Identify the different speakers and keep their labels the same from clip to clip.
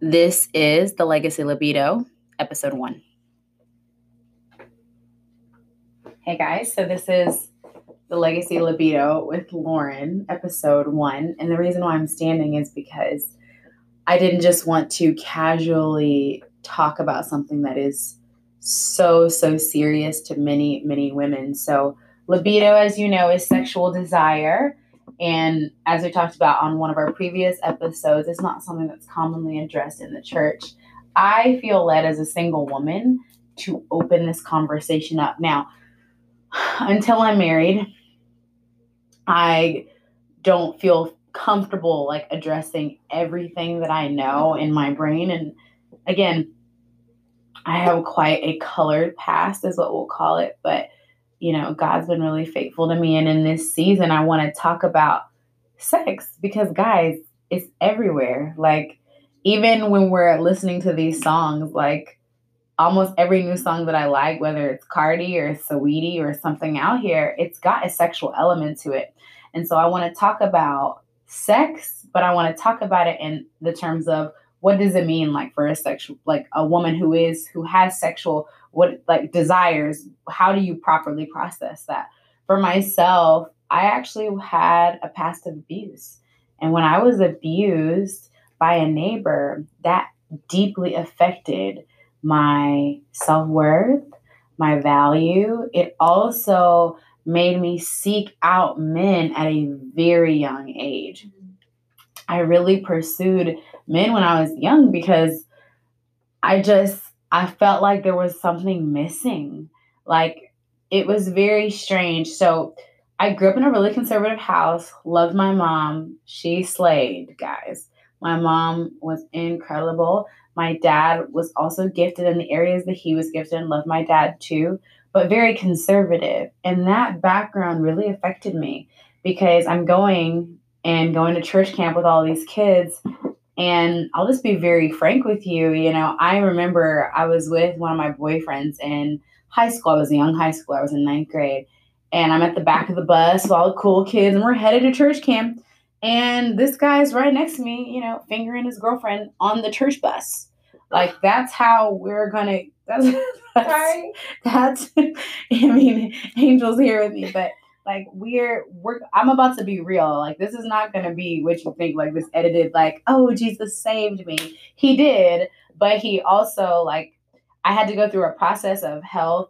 Speaker 1: This is the Legacy Libido, episode one. Hey guys, so this is the Legacy Libido with Lauren, episode one. And the reason why I'm standing is because I didn't just want to casually talk about something that is so, so serious to many, many women. So, libido, as you know, is sexual desire. And as we talked about on one of our previous episodes, it's not something that's commonly addressed in the church. I feel led as a single woman to open this conversation up. Now, until I'm married, I don't feel comfortable like addressing everything that I know in my brain. And again, I have quite a colored past, is what we'll call it. But, you know, God's been really faithful to me. And in this season, I want to talk about sex because, guys, it's everywhere. Like, even when we're listening to these songs, like, almost every new song that I like, whether it's Cardi or Saweetie or something out here, it's got a sexual element to it. And so I want to talk about sex, but I want to talk about it in the terms of what does it mean like for a sexual like a woman who is who has sexual what like desires how do you properly process that? For myself i actually had a past of abuse. And when i was abused by a neighbor that deeply affected my self-worth my value. It also made me seek out men at a very young age. I really pursued men when I was young because I just I felt like there was something missing. Like it was very strange. So I grew up in a really conservative house, loved my mom. She slayed, guys. My mom was incredible. My dad was also gifted in the areas that he was gifted and loved my dad too, but very conservative. And that background really affected me because I'm going and going to church camp with all these kids and I'll just be very frank with you. You know, I remember I was with one of my boyfriends in high school. I was a young high school. I was in ninth grade. And I'm at the back of the bus with all the cool kids, and we're headed to church camp. And this guy's right next to me, you know, fingering his girlfriend on the church bus. Like that's how we're gonna. That's that's, Sorry. that's I mean, Angel's here with me, but like we're we're I'm about to be real. Like this is not gonna be what you think, like this edited, like, oh Jesus saved me. He did, but he also like I had to go through a process of health,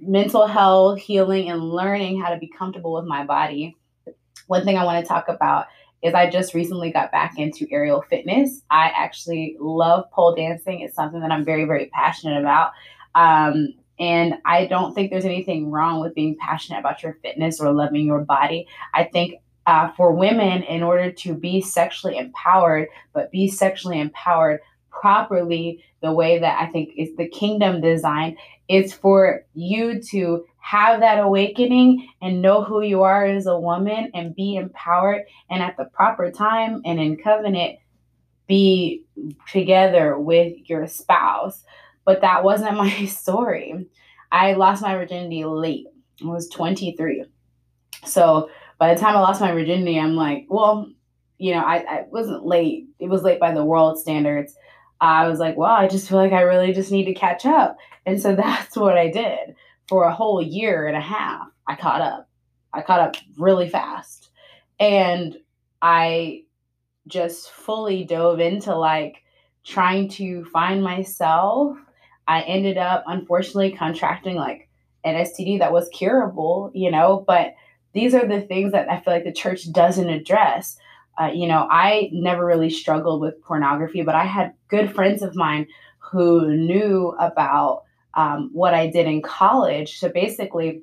Speaker 1: mental health, healing, and learning how to be comfortable with my body. One thing I want to talk about is I just recently got back into aerial fitness. I actually love pole dancing. It's something that I'm very, very passionate about. Um, and I don't think there's anything wrong with being passionate about your fitness or loving your body. I think uh, for women, in order to be sexually empowered, but be sexually empowered properly, the way that I think is the kingdom design, is for you to have that awakening and know who you are as a woman and be empowered and at the proper time and in covenant be together with your spouse but that wasn't my story. I lost my virginity late. I was 23. So by the time I lost my virginity, I'm like, well, you know, I, I wasn't late. It was late by the world standards. I was like, well, I just feel like I really just need to catch up. And so that's what I did for a whole year and a half. I caught up. I caught up really fast. And I just fully dove into like trying to find myself I ended up unfortunately contracting like an STD that was curable, you know, but these are the things that I feel like the church doesn't address. Uh, you know, I never really struggled with pornography, but I had good friends of mine who knew about um, what I did in college. So basically,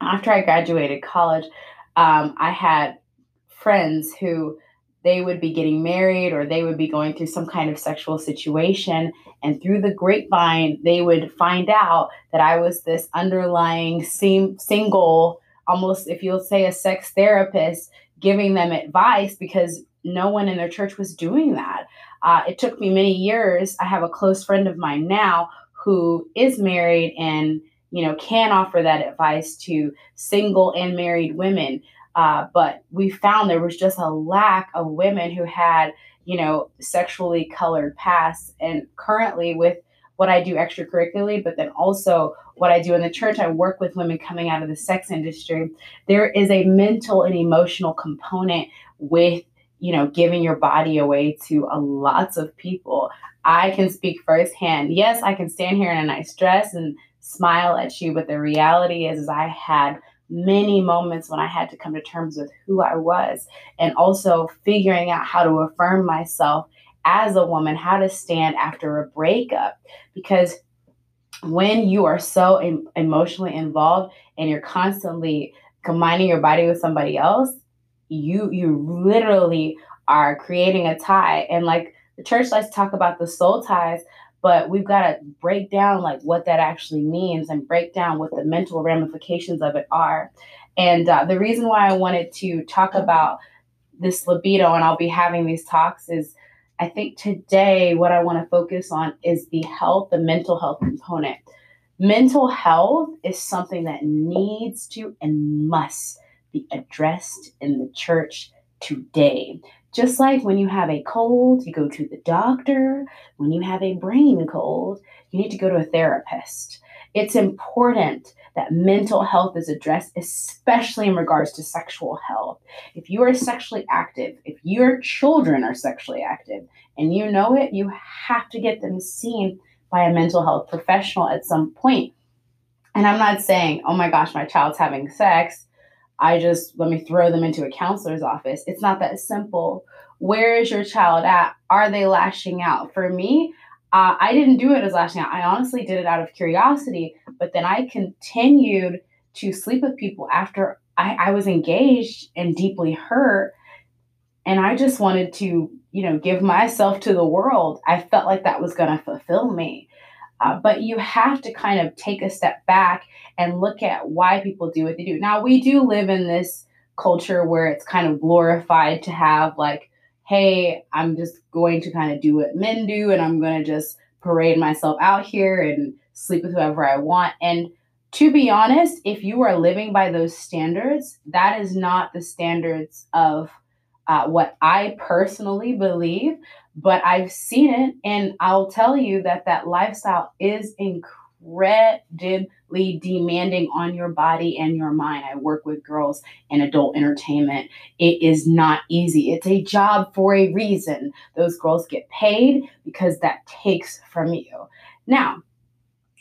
Speaker 1: after I graduated college, um, I had friends who they would be getting married or they would be going through some kind of sexual situation. And through the grapevine, they would find out that I was this underlying sing- single, almost if you'll say a sex therapist, giving them advice because no one in their church was doing that. Uh, it took me many years. I have a close friend of mine now who is married and you know can offer that advice to single and married women uh, but we found there was just a lack of women who had, you know, sexually colored past. And currently, with what I do extracurricularly, but then also what I do in the church, I work with women coming out of the sex industry. There is a mental and emotional component with you know giving your body away to a lots of people i can speak firsthand yes i can stand here in a nice dress and smile at you but the reality is, is i had many moments when I had to come to terms with who I was and also figuring out how to affirm myself as a woman, how to stand after a breakup. Because when you are so em- emotionally involved and you're constantly combining your body with somebody else, you you literally are creating a tie. And like the church likes to talk about the soul ties, but we've got to break down like what that actually means and break down what the mental ramifications of it are. And uh, the reason why i wanted to talk about this libido and i'll be having these talks is i think today what i want to focus on is the health the mental health component. Mental health is something that needs to and must be addressed in the church today just like when you have a cold, you go to the doctor. When you have a brain cold, you need to go to a therapist. It's important that mental health is addressed, especially in regards to sexual health. If you are sexually active, if your children are sexually active and you know it, you have to get them seen by a mental health professional at some point. And I'm not saying, oh my gosh, my child's having sex I just let me throw them into a counselor's office. It's not that simple. Where is your child at? Are they lashing out? For me, uh, I didn't do it as lashing out. I honestly did it out of curiosity, but then I continued to sleep with people after I, I was engaged and deeply hurt. And I just wanted to, you know, give myself to the world. I felt like that was going to fulfill me. Uh, but you have to kind of take a step back and look at why people do what they do. Now, we do live in this culture where it's kind of glorified to have, like, hey, I'm just going to kind of do what men do and I'm going to just parade myself out here and sleep with whoever I want. And to be honest, if you are living by those standards, that is not the standards of uh, what I personally believe but I've seen it, and I'll tell you that that lifestyle is incredibly demanding on your body and your mind. I work with girls in adult entertainment. It is not easy. It's a job for a reason. Those girls get paid because that takes from you. Now,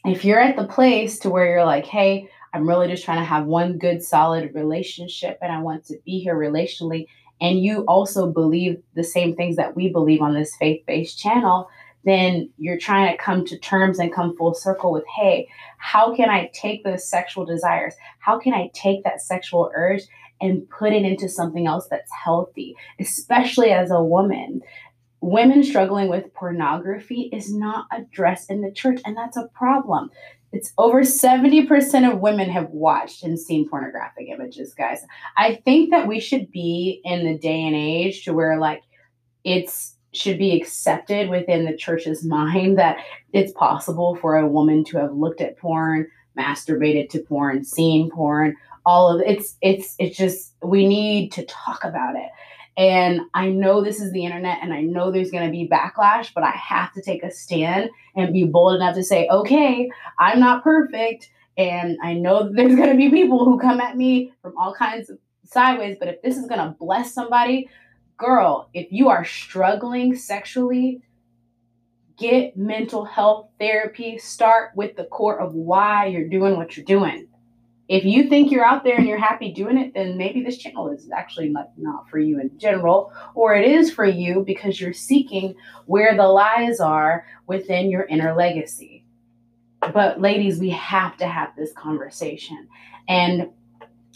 Speaker 1: if you're at the place to where you're like, hey, I'm really just trying to have one good solid relationship and I want to be here relationally and you also believe the same things that we believe on this faith based channel, then you're trying to come to terms and come full circle with hey, how can I take those sexual desires? How can I take that sexual urge and put it into something else that's healthy, especially as a woman? Women struggling with pornography is not addressed in the church, and that's a problem. It's over 70% of women have watched and seen pornographic images, guys. I think that we should be in the day and age to where like it's should be accepted within the church's mind that it's possible for a woman to have looked at porn, masturbated to porn, seen porn, all of it's it's it's just we need to talk about it. And I know this is the internet and I know there's going to be backlash, but I have to take a stand and be bold enough to say, okay, I'm not perfect. And I know there's going to be people who come at me from all kinds of sideways. But if this is going to bless somebody, girl, if you are struggling sexually, get mental health therapy. Start with the core of why you're doing what you're doing if you think you're out there and you're happy doing it, then maybe this channel is actually not, not for you in general, or it is for you because you're seeking where the lies are within your inner legacy. But, ladies, we have to have this conversation. And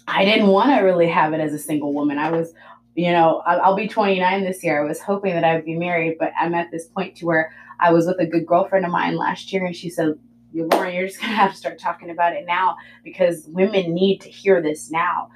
Speaker 1: I didn't want to really have it as a single woman. I was, you know, I'll be 29 this year. I was hoping that I would be married, but I'm at this point to where I was with a good girlfriend of mine last year, and she said, Lauren, you're just gonna have to start talking about it now because women need to hear this now.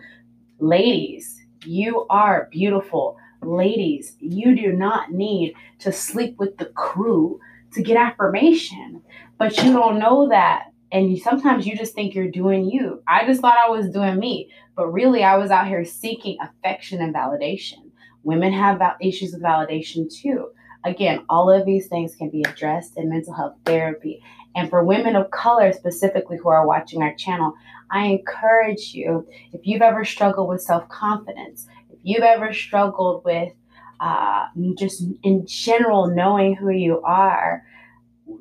Speaker 1: Ladies, you are beautiful. Ladies, you do not need to sleep with the crew to get affirmation, but you don't know that. And sometimes you just think you're doing you. I just thought I was doing me, but really I was out here seeking affection and validation. Women have issues with validation too. Again, all of these things can be addressed in mental health therapy. And for women of color specifically who are watching our channel, I encourage you if you've ever struggled with self confidence, if you've ever struggled with uh, just in general knowing who you are,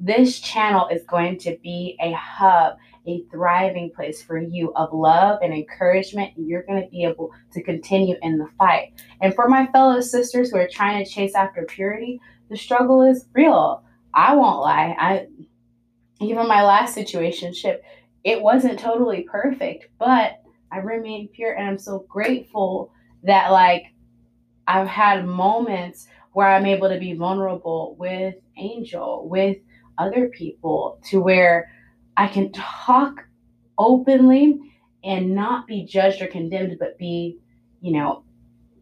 Speaker 1: this channel is going to be a hub, a thriving place for you of love and encouragement. And you're going to be able to continue in the fight. And for my fellow sisters who are trying to chase after purity, the struggle is real. I won't lie. I even my last situationship, it wasn't totally perfect, but I remained pure and I'm so grateful that like I've had moments where I'm able to be vulnerable with Angel, with other people, to where I can talk openly and not be judged or condemned, but be, you know,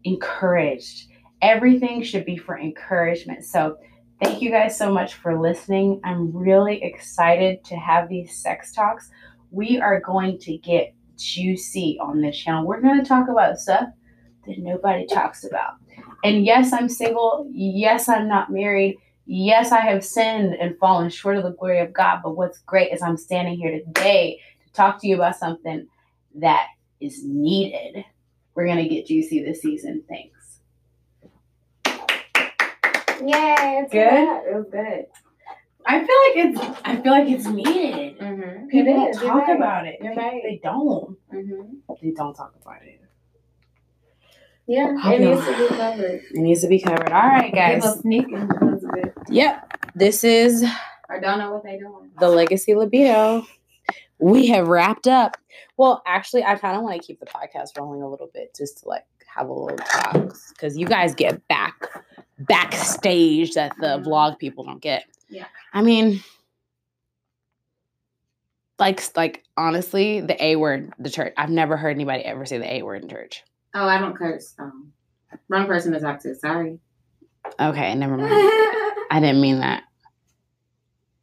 Speaker 1: encouraged. Everything should be for encouragement. So, thank you guys so much for listening. I'm really excited to have these sex talks. We are going to get juicy on this channel. We're going to talk about stuff that nobody talks about. And yes, I'm single. Yes, I'm not married. Yes, I have sinned and fallen short of the glory of God. But what's great is I'm standing here today to talk to you about something that is needed. We're going to get juicy this season. Thanks.
Speaker 2: It's
Speaker 1: Good?
Speaker 2: It was good.
Speaker 1: I feel like it's I feel like it's needed.
Speaker 2: Mm-hmm.
Speaker 1: People don't talk about it. They-
Speaker 2: right.
Speaker 1: They don't.
Speaker 2: Mm-hmm.
Speaker 1: They don't talk about it.
Speaker 2: Yeah, it needs to be covered.
Speaker 1: It needs to be covered. All right, guys.
Speaker 2: People sneaking a little bit.
Speaker 1: Yep. This is
Speaker 2: I don't know what they doing.
Speaker 1: the legacy libido. We have wrapped up. Well, actually, I kind of want to keep the podcast rolling a little bit just to like have a little talk because you guys get back backstage that the
Speaker 2: Mhm.
Speaker 1: vlog people don't get.
Speaker 2: Yeah.
Speaker 1: I mean, like, like honestly, the A word, the church. I've never heard anybody ever say the A word in church.
Speaker 2: Oh, I don't curse. Um, wrong person to talk to. Sorry.
Speaker 1: Okay, never mind.
Speaker 2: oh
Speaker 1: I didn't mean that.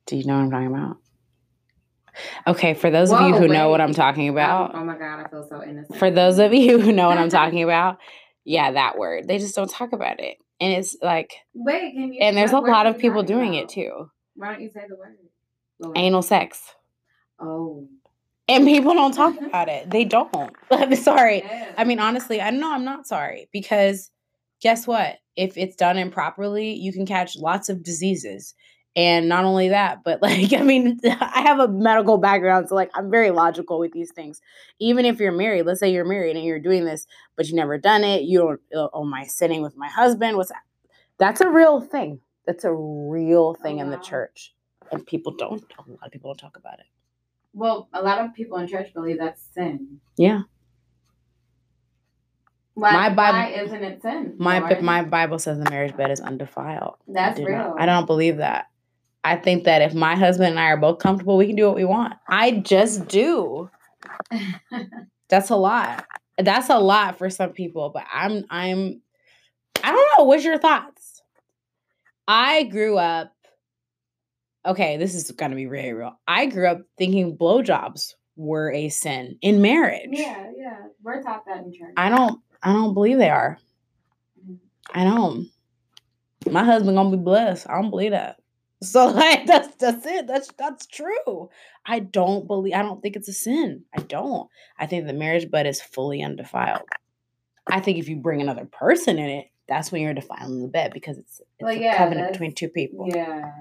Speaker 1: Do you know what I'm talking about? Okay, for those of you
Speaker 2: Whoa,
Speaker 1: who know what. I'm talking about,
Speaker 2: oh my god, I feel so innocent.
Speaker 1: for those of you who know what I'm talking about, yeah, that word. They just don't talk about it. And it's like,
Speaker 2: Wait, can you?
Speaker 1: and there's a lot of people doing
Speaker 2: about?
Speaker 1: it too.
Speaker 2: Why don't you say the word?
Speaker 1: Anal sex.
Speaker 2: Oh.
Speaker 1: And people don't talk about it. They don't. I'm sorry.
Speaker 2: Yeah.
Speaker 1: I mean, honestly, I know I'm not sorry because guess what? If it's done improperly, you can catch lots of diseases. And not only that, but like, I mean, I have a medical background, so like, I'm very logical with these things. Even if you're married, let's say you're married and you're doing this, but you never done it, you don't, oh, oh, my sinning with my husband? What's that? That's a real thing. That's a real thing in the church. And people don't, a lot of people don't talk about it.
Speaker 2: Well, a lot of people in church believe that's sin.
Speaker 1: Yeah.
Speaker 2: Why,
Speaker 1: My Bible-
Speaker 2: why isn't it sin?
Speaker 1: My,
Speaker 2: Lord?
Speaker 1: my Bible says the marriage bed is undefiled.
Speaker 2: That's
Speaker 1: do
Speaker 2: real.
Speaker 1: not- I don't believe that. I think that if my husband and I are both comfortable, we can do what we want. I just do. That's a lot. That's a lot for some people, but I'm I'm I don't know. What's your thoughts? I grew up okay, this is gonna be really real. I grew up thinking blowjobs were a sin in marriage.
Speaker 2: Yeah, yeah. We're taught that in church.
Speaker 1: I don't I don't believe they are.
Speaker 2: Mhm.
Speaker 1: I don't. My husband gonna be blessed. I don't believe that. So like that's that's it. That's that's true. I don't believe I don't think it's a sin. I don't. I think the marriage bed is fully undefiled. I think if you bring another person in it, that's when you're defiling the bed because it's, it's
Speaker 2: Well,
Speaker 1: a covenant between two people.
Speaker 2: Yeah.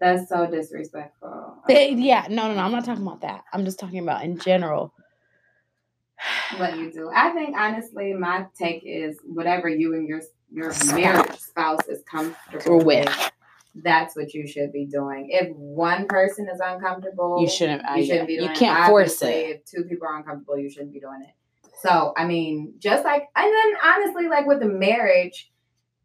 Speaker 2: That's so disrespectful.
Speaker 1: Yeah, no, no, no. I'm not talking about that. I'm just talking about in general.
Speaker 2: What you do. I think honestly my take is whatever you and your your marriage spouse is comfortable
Speaker 1: Or with.
Speaker 2: That's what you should be doing. If one person is uncomfortable,
Speaker 1: You shouldn't. Uh,
Speaker 2: you shouldn't be doing
Speaker 1: You can't force
Speaker 2: Obviously,
Speaker 1: it.
Speaker 2: If two people are uncomfortable, you shouldn't be doing it. So, I mean, just like, and then honestly, like with the marriage,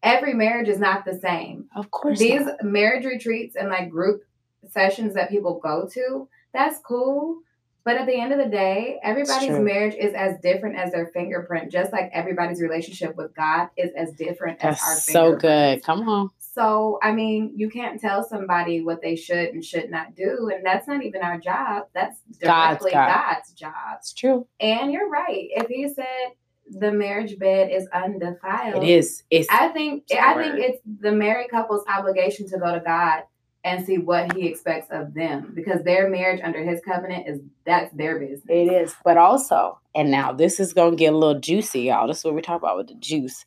Speaker 2: every marriage is not the same.
Speaker 1: Of course.
Speaker 2: These
Speaker 1: not.
Speaker 2: marriage retreats and like group sessions that people go to, that's cool. But at the end of the day, everybody's marriage is as different as their fingerprint, just like everybody's relationship with God is as different as our
Speaker 1: That's so good. Come on.
Speaker 2: So, I mean, you can't tell somebody what they should and should not do. And that's not even our job. That's
Speaker 1: God's
Speaker 2: directly. God's job.
Speaker 1: It's true.
Speaker 2: And you're right. If he said the marriage bed is undefiled.
Speaker 1: It is. It's
Speaker 2: I think
Speaker 1: It's
Speaker 2: I think it's the married couple's obligation to go to God and see what He expects of them because their marriage under His covenant is that's their business.
Speaker 1: It is, but also, and now this is gonna get a little juicy, y'all. This is what we talk about with the juice.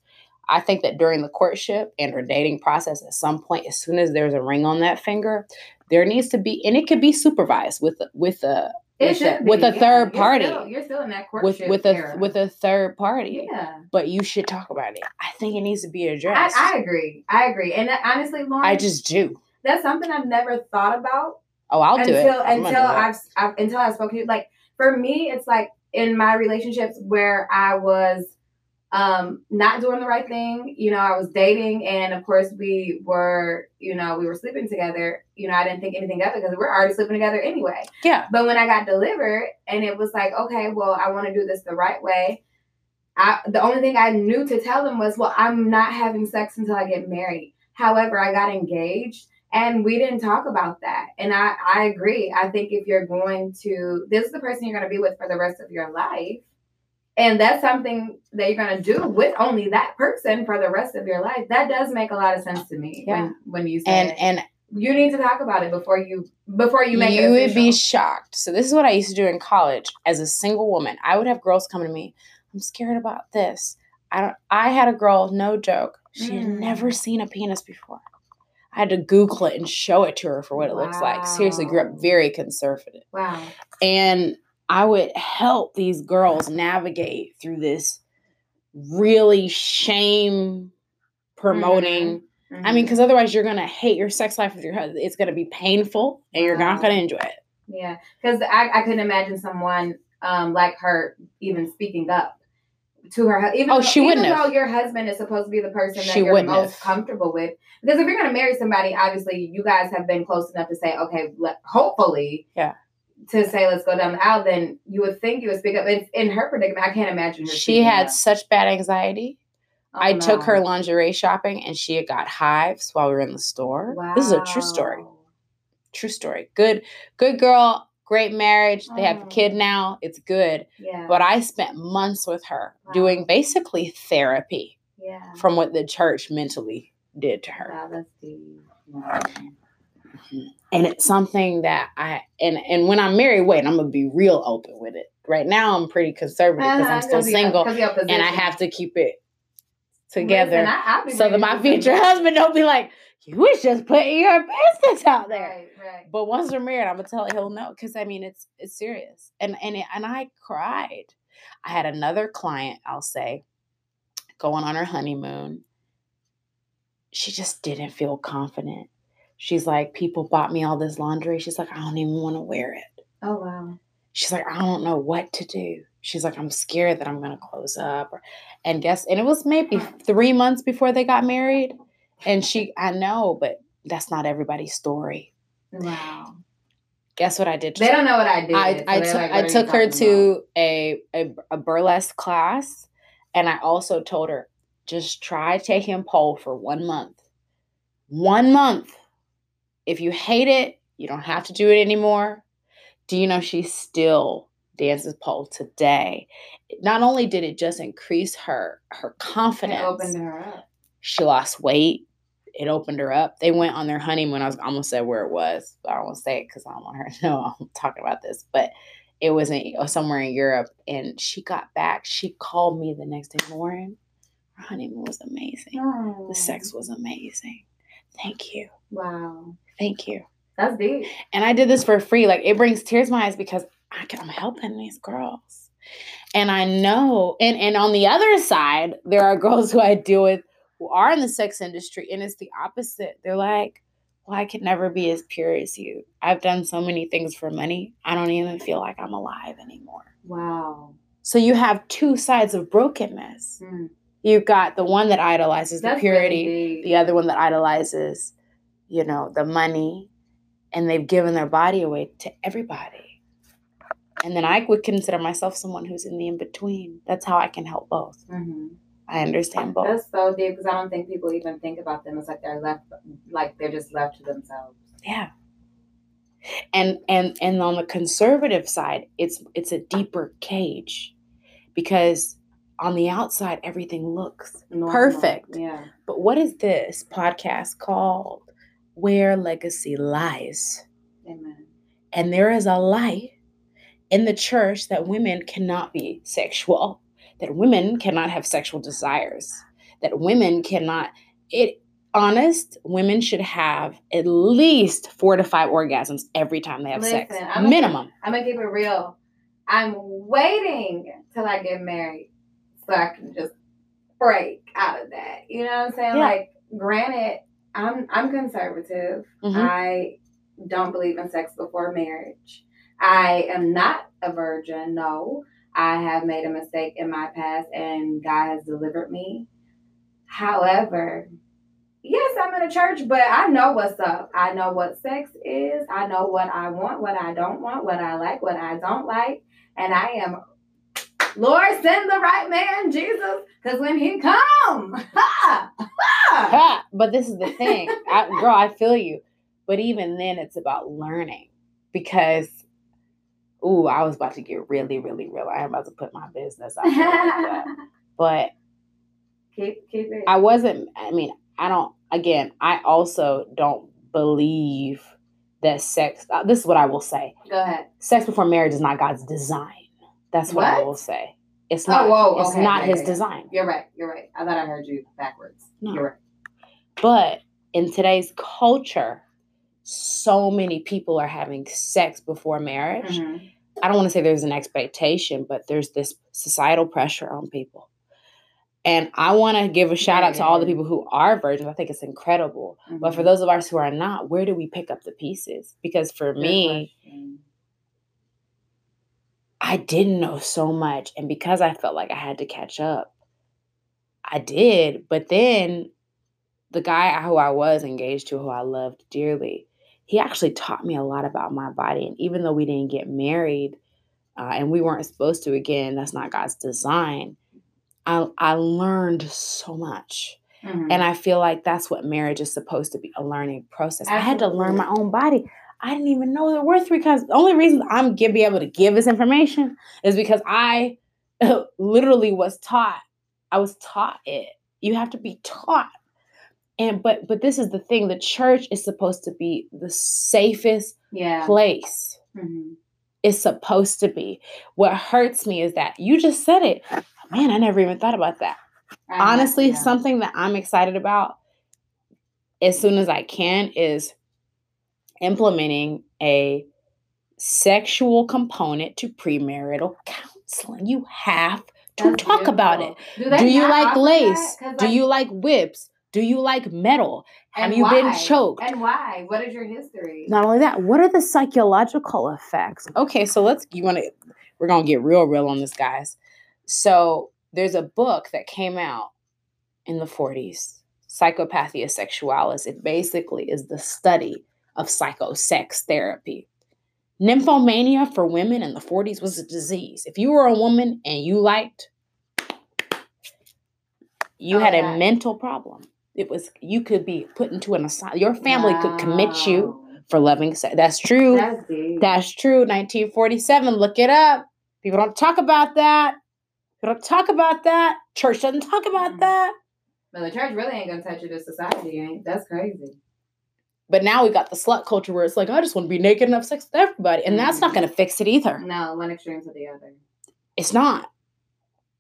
Speaker 1: I think that during the courtship and or dating process, at some point, as soon as there's a ring on that finger, there needs to be, and it could be supervised with with a with, a, with a
Speaker 2: yeah.
Speaker 1: third
Speaker 2: You're
Speaker 1: party,
Speaker 2: still- you're still in that
Speaker 1: with
Speaker 2: courtship
Speaker 1: with a
Speaker 2: era.
Speaker 1: with a third party.
Speaker 2: yeah.
Speaker 1: But you should talk about it. I think it needs to be addressed.
Speaker 2: I agree. I agree. And that- honestly, Lauren,
Speaker 1: I just do.
Speaker 2: that's something I've never thought about
Speaker 1: Oh, I'll do it
Speaker 2: until
Speaker 1: I'm
Speaker 2: until
Speaker 1: do.
Speaker 2: I've, I've until I spoke to you. Like for me, it's like in my relationships where I was um not doing the right thing. You know, I was dating, and of course we were, you know, we were sleeping together. You know, I didn't think anything of it because we're already sleeping together anyway.
Speaker 1: yeah.
Speaker 2: But when I got delivered, and it was like, okay, well, I want to do this the right way. I, the only thing I knew to tell them was, well, I'm not having sex until I get married. However, I got engaged and we didn't talk about that. And I, I agree. I think if you're going to, this is the person you're going to be with for the rest of your life. And that's something that you're going to do with only that person for the rest of your life. That does make a lot of sense to me
Speaker 1: Yeah.
Speaker 2: when, when you say
Speaker 1: And
Speaker 2: it.
Speaker 1: and
Speaker 2: you need to talk about it before you before you make it
Speaker 1: you would be shocked. So this is what I used to do in college as a single woman. I would have girls come to me. I'm scared about this. I don't. I had a girl, no joke. She had
Speaker 2: Mm.
Speaker 1: never seen a penis before. I had to Google it and show it to her for what it looks like. Seriously, grew up very conservative,
Speaker 2: Wow.
Speaker 1: and I would help these girls navigate through this really shame promoting. Mm-hmm. I mean, mm-hmm. because otherwise you're gonna hate your sex life with your husband. It's gonna be painful, and you're not gonna uh-huh. enjoy it.
Speaker 2: Yeah, because I, I couldn't imagine someone um, like her even speaking up to her. Even
Speaker 1: Oh,
Speaker 2: though,
Speaker 1: she
Speaker 2: even
Speaker 1: wouldn't
Speaker 2: though
Speaker 1: have.
Speaker 2: your husband is supposed to be the person that
Speaker 1: She
Speaker 2: you're most
Speaker 1: have.
Speaker 2: comfortable with. Because if you're going to marry somebody, obviously you guys have been close enough to say, okay, let, hopefully,
Speaker 1: Yeah.
Speaker 2: To say let's go down the aisle. Then you would think you would speak up. In, in her predicament, I can't imagine her.
Speaker 1: She had
Speaker 2: up.
Speaker 1: such bad anxiety.
Speaker 2: Oh,
Speaker 1: I took her lingerie shopping and she had got hives while we were in the store. This is a true story. True story. Good, good girl. Great marriage. They have a
Speaker 2: Oh.
Speaker 1: kid now. It's good.
Speaker 2: Yeah.
Speaker 1: But I spent months with her
Speaker 2: Wow.
Speaker 1: doing basically therapy
Speaker 2: yeah.
Speaker 1: from what the church mentally did to her.
Speaker 2: Wow, that's deep. Wow.
Speaker 1: And it's something that I and and when I'm married, wait, I'm gonna be real open with it. Right now I'm pretty conservative because
Speaker 2: Uh-huh,
Speaker 1: I'm still
Speaker 2: single, your-
Speaker 1: single
Speaker 2: 'cause of your
Speaker 1: and I have to keep it together.
Speaker 2: Listen, I, I'll be
Speaker 1: so that my future husband don't be like, you was just putting your business out there.
Speaker 2: Right, right.
Speaker 1: But once we're married, I'm gonna tell him he'll know because I mean it's it's serious. And and it, and I cried. I had another client, I'll say, going on her honeymoon. She just didn't feel confident. She's like, people bought me all this laundry. She's like, I don't even want to wear it.
Speaker 2: Oh wow.
Speaker 1: She's like, I don't know what to do. She's like, I'm scared that I'm gonna close up. And guess, and it was maybe three months before they got married. And she, I know, but that's not everybody's story.
Speaker 2: Wow.
Speaker 1: Guess what I did? to
Speaker 2: They don't know what I did.
Speaker 1: I,
Speaker 2: so
Speaker 1: I took
Speaker 2: like,
Speaker 1: I
Speaker 2: what are you
Speaker 1: took her to a, a a burlesque class, and I also told her just try taking pole for one month. One month. If you hate it, you don't have to do it anymore. Do you know she still dances pole today? Not only did it just increase her her confidence,
Speaker 2: It opened her up.
Speaker 1: she lost weight. It opened her up. They went on their honeymoon. I was almost said where it was, but I don't want to say it because I don't want her to know I'm talking about this. But it was in uh, somewhere in Europe, and she got back. She called me the next day, Lauren. Our honeymoon was amazing.
Speaker 2: Oh,
Speaker 1: The sex was amazing. Thank you,
Speaker 2: Wow.
Speaker 1: thank you.
Speaker 2: That's deep.
Speaker 1: And I did this for free. Like it brings tears to my eyes because I can, I'm helping these girls. And I know, and, and on the other side, there are girls who I deal with who are in the sex industry, and it's the opposite. They're like, Well, I could never be as pure as you. I've done so many things for money. I don't even feel like I'm alive anymore.
Speaker 2: Wow.
Speaker 1: So you have two sides of brokenness.
Speaker 2: Mm.
Speaker 1: You've got the one that idolizes the purity,
Speaker 2: really
Speaker 1: the other one that idolizes, you know, the money, and they've given their body away to everybody. And then I would consider myself someone who's in the in between. That's how I can help both.
Speaker 2: Mhm.
Speaker 1: I understand both.
Speaker 2: That's so deep because I don't think people even think about them. It's like they're left, like they're just left to themselves.
Speaker 1: yeah. And and and on the conservative side, it's it's a deeper cage because on the outside everything looks
Speaker 2: Normal.
Speaker 1: perfect.
Speaker 2: Yeah.
Speaker 1: But what is this podcast called? Where Legacy Lies.
Speaker 2: Amen.
Speaker 1: And there is a lie in the church that women cannot be sexual, that women cannot have sexual desires, that women cannot. It honest, women should have at least four to five orgasms every time they have sex.
Speaker 2: I'm
Speaker 1: Minimum.
Speaker 2: I'm gonna keep it real. I'm waiting till I get married so I can just break out of that. You know what I'm saying?
Speaker 1: Yeah.
Speaker 2: Like, granted, I'm I'm conservative.
Speaker 1: Mhm.
Speaker 2: I don't believe in sex before marriage. I am not a virgin. No, I have made a mistake in my past, and God has delivered me. However, yes, I'm in a church, but I know what's up. I know what sex is. I know what I want, what I don't want, what I like, what I don't like. And I am, Lord, send the right man, Jesus, because when he come, ha, ha,
Speaker 1: Ha, but this is the thing, I, girl. I feel you, but even then, it's about learning because, ooh, I was about to get really, really real. I am about to put my business out there, but
Speaker 2: keep, keep it.
Speaker 1: I wasn't. I mean, I don't. Again, I also don't believe that sex. uh, This is what I will say:
Speaker 2: Go ahead.
Speaker 1: sex before marriage is not God's design. That's what, I will say. It's
Speaker 2: Oh,
Speaker 1: not.
Speaker 2: whoa,
Speaker 1: it's
Speaker 2: okay,
Speaker 1: not
Speaker 2: okay,
Speaker 1: His
Speaker 2: okay.
Speaker 1: design.
Speaker 2: You're right. You're right. I thought I heard you backwards.
Speaker 1: No.
Speaker 2: You're right.
Speaker 1: But in today's culture, so many people are having sex before marriage.
Speaker 2: Mhm.
Speaker 1: I don't want to say there's an expectation, but there's this societal pressure on people. And I want to give a shout out to all the people who are virgins. I think it's incredible. But for
Speaker 2: Mhm.
Speaker 1: those of us who are not, where do we pick up the pieces? Because for
Speaker 2: Good
Speaker 1: me,
Speaker 2: question.
Speaker 1: I didn't know so much. And because I felt like I had to catch up, I did. But then the guy who I was engaged to, who I loved dearly, he actually taught me a lot about my body. And even though we didn't get married uh, and we weren't supposed to, again, that's not God's design, I, I learned so much.
Speaker 2: Mhm.
Speaker 1: And I feel like that's what marriage is supposed to be a learning process. I had to learn my own body. I didn't even know there were three kinds. The only reason I'm gonna be able to give this information is because I literally was taught. I was taught it. You have to be taught. And but but this is the thing, the church is supposed to be the safest
Speaker 2: yeah.
Speaker 1: place.
Speaker 2: Mhm.
Speaker 1: It's supposed to be. What hurts me is that you just said it. Man, I never even thought about that
Speaker 2: I know,
Speaker 1: honestly
Speaker 2: yeah.
Speaker 1: something that i'm excited about as soon as i can is implementing a sexual component to premarital counseling. You have to
Speaker 2: That's
Speaker 1: talk about it.
Speaker 2: Beautiful.
Speaker 1: do, you like lace? Do you like whips? Do you like metal? Have you been choked?
Speaker 2: And why? What is your history?
Speaker 1: not only that what are the psychological effects? Okay so let's you want to we're gonna get real real on this guys. So there's a book that came out in the 40s psychopathia sexualis. It basically is the study of psychosex therapy nymphomania for women in the 40s was a disease if you were a woman and you liked you
Speaker 2: Oh,
Speaker 1: had a
Speaker 2: yeah.
Speaker 1: mental problem it was you could be put into an asylum your family could commit you for loving sex. That's true.
Speaker 2: That's.
Speaker 1: That's true. 1947. Look it up. People don't talk about that. People don't talk about that. Church doesn't talk about
Speaker 2: Mhm.
Speaker 1: that.
Speaker 2: but the church really ain't gonna touch it. The society ain't. That's crazy.
Speaker 1: But now we got the slut culture where it's like, I just want to be naked and have sex with everybody. And that's not
Speaker 2: Mhm.
Speaker 1: going to fix it either.
Speaker 2: No, one extreme to the other.
Speaker 1: It's not.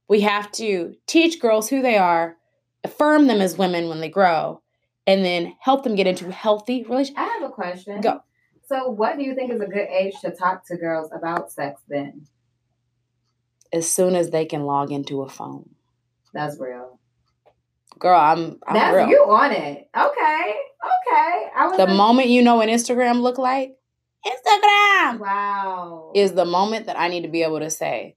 Speaker 1: We have to teach girls who they are, affirm them as women when they grow, and then help them get into healthy relationships.
Speaker 2: I have a question.
Speaker 1: Go.
Speaker 2: So, what do you think is a good age to talk to girls about sex? Then
Speaker 1: As soon as they can log into a phone.
Speaker 2: that's real.
Speaker 1: Girl, I'm, I'm
Speaker 2: that's
Speaker 1: real.
Speaker 2: you on it. Okay, okay. I was
Speaker 1: The moment you know what Instagram look like, Instagram
Speaker 2: Wow.
Speaker 1: is the moment that I need to be able to say,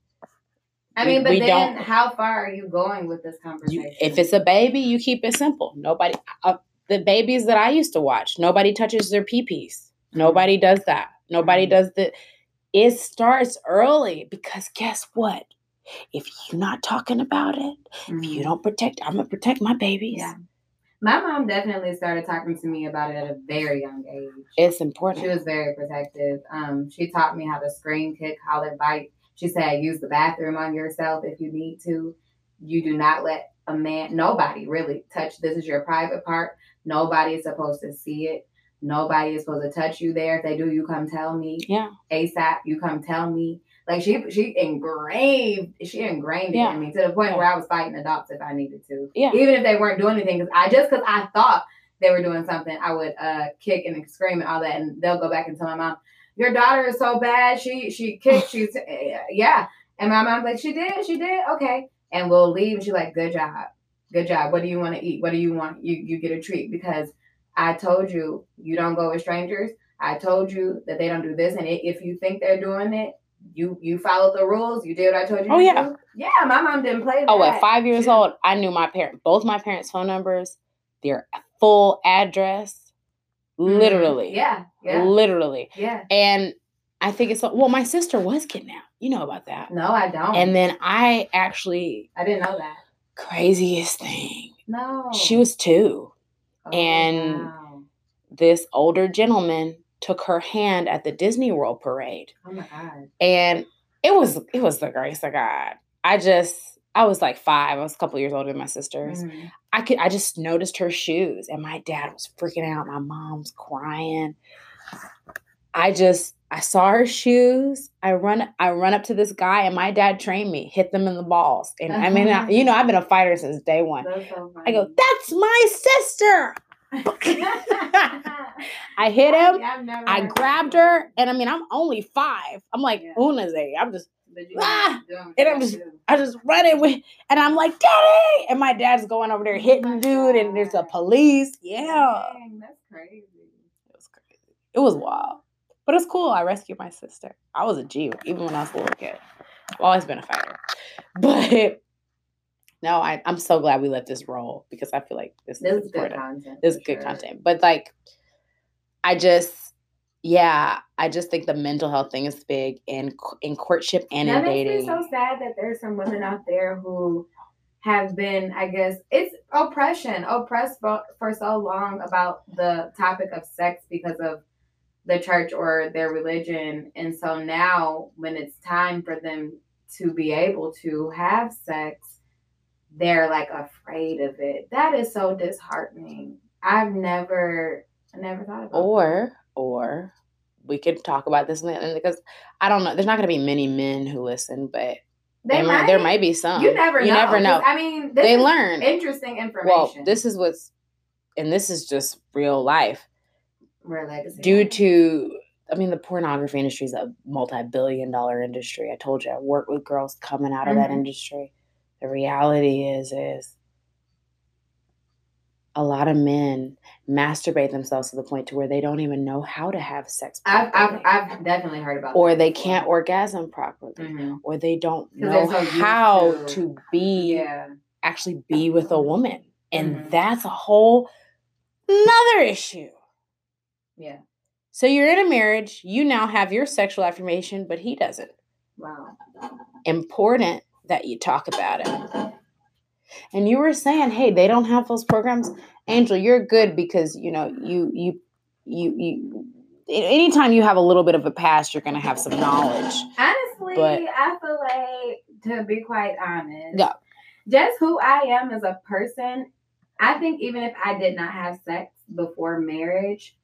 Speaker 2: I
Speaker 1: we-
Speaker 2: mean, but
Speaker 1: we
Speaker 2: then how far are you going with this
Speaker 1: you,
Speaker 2: conversation?
Speaker 1: if it's a baby, you keep it simple. Nobody, uh, the babies that I used to watch, nobody touches their pee-pees. Nobody does that. Nobody
Speaker 2: Mhm.
Speaker 1: does the. It starts early because guess what? If you're not talking about it, if you
Speaker 2: Mhm.
Speaker 1: don't protect, I'm gonna protect my babies.
Speaker 2: Yeah. My mom definitely started talking to me about it at a very young age.
Speaker 1: It's important.
Speaker 2: She was very protective. Um, she taught me how to scream, kick, holler, bite. She said, use the bathroom on yourself if you need to. You do not let a man, nobody really touch. This is your private part. Nobody is supposed to see it. Nobody is supposed to touch you there. If they do, you come tell me.
Speaker 1: Yeah.
Speaker 2: ASAP, you come tell me. Like she she engraved she ingrained it in me to the point
Speaker 1: Yeah.
Speaker 2: where I was fighting adults if I needed to.
Speaker 1: Yeah.
Speaker 2: Even if they weren't doing anything, because I just because I thought they were doing something, I would uh kick and scream and all that, and they'll go back and tell my mom, "Your daughter is so bad. She she kicked. She's yeah." And my mom's like, "She did. She did. Okay." And we'll leave. And she's like, "Good job, good job. What do you want to eat? What do you want? You you get a treat because I told you you don't go with strangers. I told you that they don't do this, and if you think they're doing it." You you followed the rules. You did what I told you.
Speaker 1: Oh,
Speaker 2: to
Speaker 1: yeah.
Speaker 2: do. yeah. My mom didn't play.
Speaker 1: Oh, at five years old, I knew my parent, both my parents' phone numbers, their full address, literally,
Speaker 2: Mm-hmm. Yeah, yeah,
Speaker 1: literally.
Speaker 2: yeah.
Speaker 1: And I think it's well, my sister was kidnapped. You know about that.
Speaker 2: No, I don't.
Speaker 1: And then I actually
Speaker 2: I didn't know that.
Speaker 1: craziest thing.
Speaker 2: No.
Speaker 1: She was two.
Speaker 2: Oh,
Speaker 1: and-
Speaker 2: wow.
Speaker 1: This older gentleman took her hand at the Disney World parade.
Speaker 2: Oh my god.
Speaker 1: and it was it was the grace of God. I just I was like five. I was a couple years older than my sisters.
Speaker 2: Mhm.
Speaker 1: I could I just noticed her shoes, and my dad was freaking out. My mom's crying. I just I saw her shoes. I run I run up to this guy, and my dad trained me hit them in the balls. And I mean, I, you know, I've been a fighter since day one.
Speaker 2: So.
Speaker 1: I go, that's my sister. I hit him.
Speaker 2: I've
Speaker 1: I grabbed her, and I mean, I'm only five. I'm like
Speaker 2: Yeah.
Speaker 1: Una's age. I'm just Ah! And I'm just- I just run it with, and I'm like, Daddy! And my dad's going over there
Speaker 2: Oh
Speaker 1: hitting
Speaker 2: my
Speaker 1: dude, and there's a police. Yeah.
Speaker 2: Dang, that's crazy.
Speaker 1: It was crazy. It was wild. But it's cool. I rescued my sister. I was a G even when I was a little kid. I've always been a fighter. But no, I, I'm so glad we let this roll because I feel like this,
Speaker 2: This
Speaker 1: is
Speaker 2: good content.
Speaker 1: This is good
Speaker 2: sure.
Speaker 1: content. But like, I just, yeah, I just think the mental health thing is big in in courtship and in
Speaker 2: that makes
Speaker 1: dating.
Speaker 2: me so sad that there's some women mm-hmm. out there who have been, I guess, it's oppression, oppressed for, for so long about the topic of sex because of the church or their religion. And so now, when it's time for them to be able to have sex, they're like afraid of it. That is so disheartening. I've never, I never thought about
Speaker 1: or or we could talk about this because I don't know. There's not going to be many men who listen, but
Speaker 2: They
Speaker 1: there might, there might be some.
Speaker 2: You never know.
Speaker 1: You never
Speaker 2: 'cause,
Speaker 1: know.
Speaker 2: I mean, this
Speaker 1: they learn.
Speaker 2: interesting information.
Speaker 1: Well, this is what's, and this is just real life.
Speaker 2: We're legacy.
Speaker 1: Due to, I mean, the pornography industry is a multi-billion-dollar industry. I told you, I work with girls coming out of that
Speaker 2: Mhm.
Speaker 1: industry. The reality is, is a lot of men masturbate themselves to the point to where they don't even know how to have sex
Speaker 2: I've, I've. I've definitely heard about
Speaker 1: or they
Speaker 2: before.
Speaker 1: can't orgasm properly,
Speaker 2: Mhm.
Speaker 1: or they don't know
Speaker 2: so
Speaker 1: how
Speaker 2: to-
Speaker 1: to be
Speaker 2: Yeah.
Speaker 1: actually be with a woman. And
Speaker 2: Mhm.
Speaker 1: that's a whole another issue.
Speaker 2: Yeah.
Speaker 1: So you're in a marriage, you now have your sexual affirmation, but he doesn't.
Speaker 2: Wow.
Speaker 1: Important that you talk about it. And you were saying, hey, they don't have those programs. Angel, you're good because you know you you you you anytime you have a little bit of a past, you're gonna have some knowledge.
Speaker 2: Honestly,
Speaker 1: But-
Speaker 2: I feel like, to be quite honest,
Speaker 1: Yeah.
Speaker 2: just who I am as a person, I think even if I did not have sex before marriage,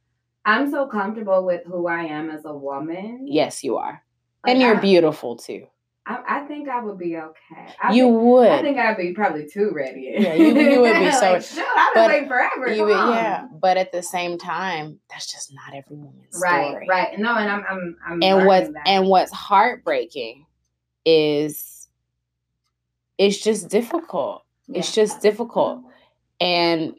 Speaker 2: I'm so comfortable with who I am as a woman.
Speaker 1: Yes, you are.
Speaker 2: Like,
Speaker 1: And you're
Speaker 2: I,
Speaker 1: beautiful too.
Speaker 2: I, I think I would be okay. I
Speaker 1: you
Speaker 2: think,
Speaker 1: would.
Speaker 2: I think I'd be probably too ready.
Speaker 1: Yeah, you- you would be so-
Speaker 2: like, shoot, I've been waiting forever.
Speaker 1: You would- yeah, but at the same time, that's just not every woman's
Speaker 2: Right,
Speaker 1: story.
Speaker 2: right. right. No, and I'm, I'm, I'm.
Speaker 1: And what's
Speaker 2: that.
Speaker 1: and what's heartbreaking is it's just difficult. It's just difficult. Mm-hmm. And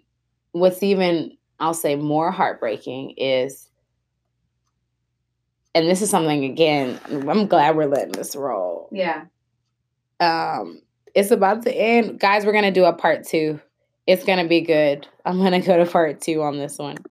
Speaker 1: what's even I'll say more heartbreaking is and this is something again, I'm glad we're letting this roll.
Speaker 2: yeah.
Speaker 1: Um it's about to end. Guys, we're gonna do a part two. It's gonna be good. I'm gonna go to part two on this one.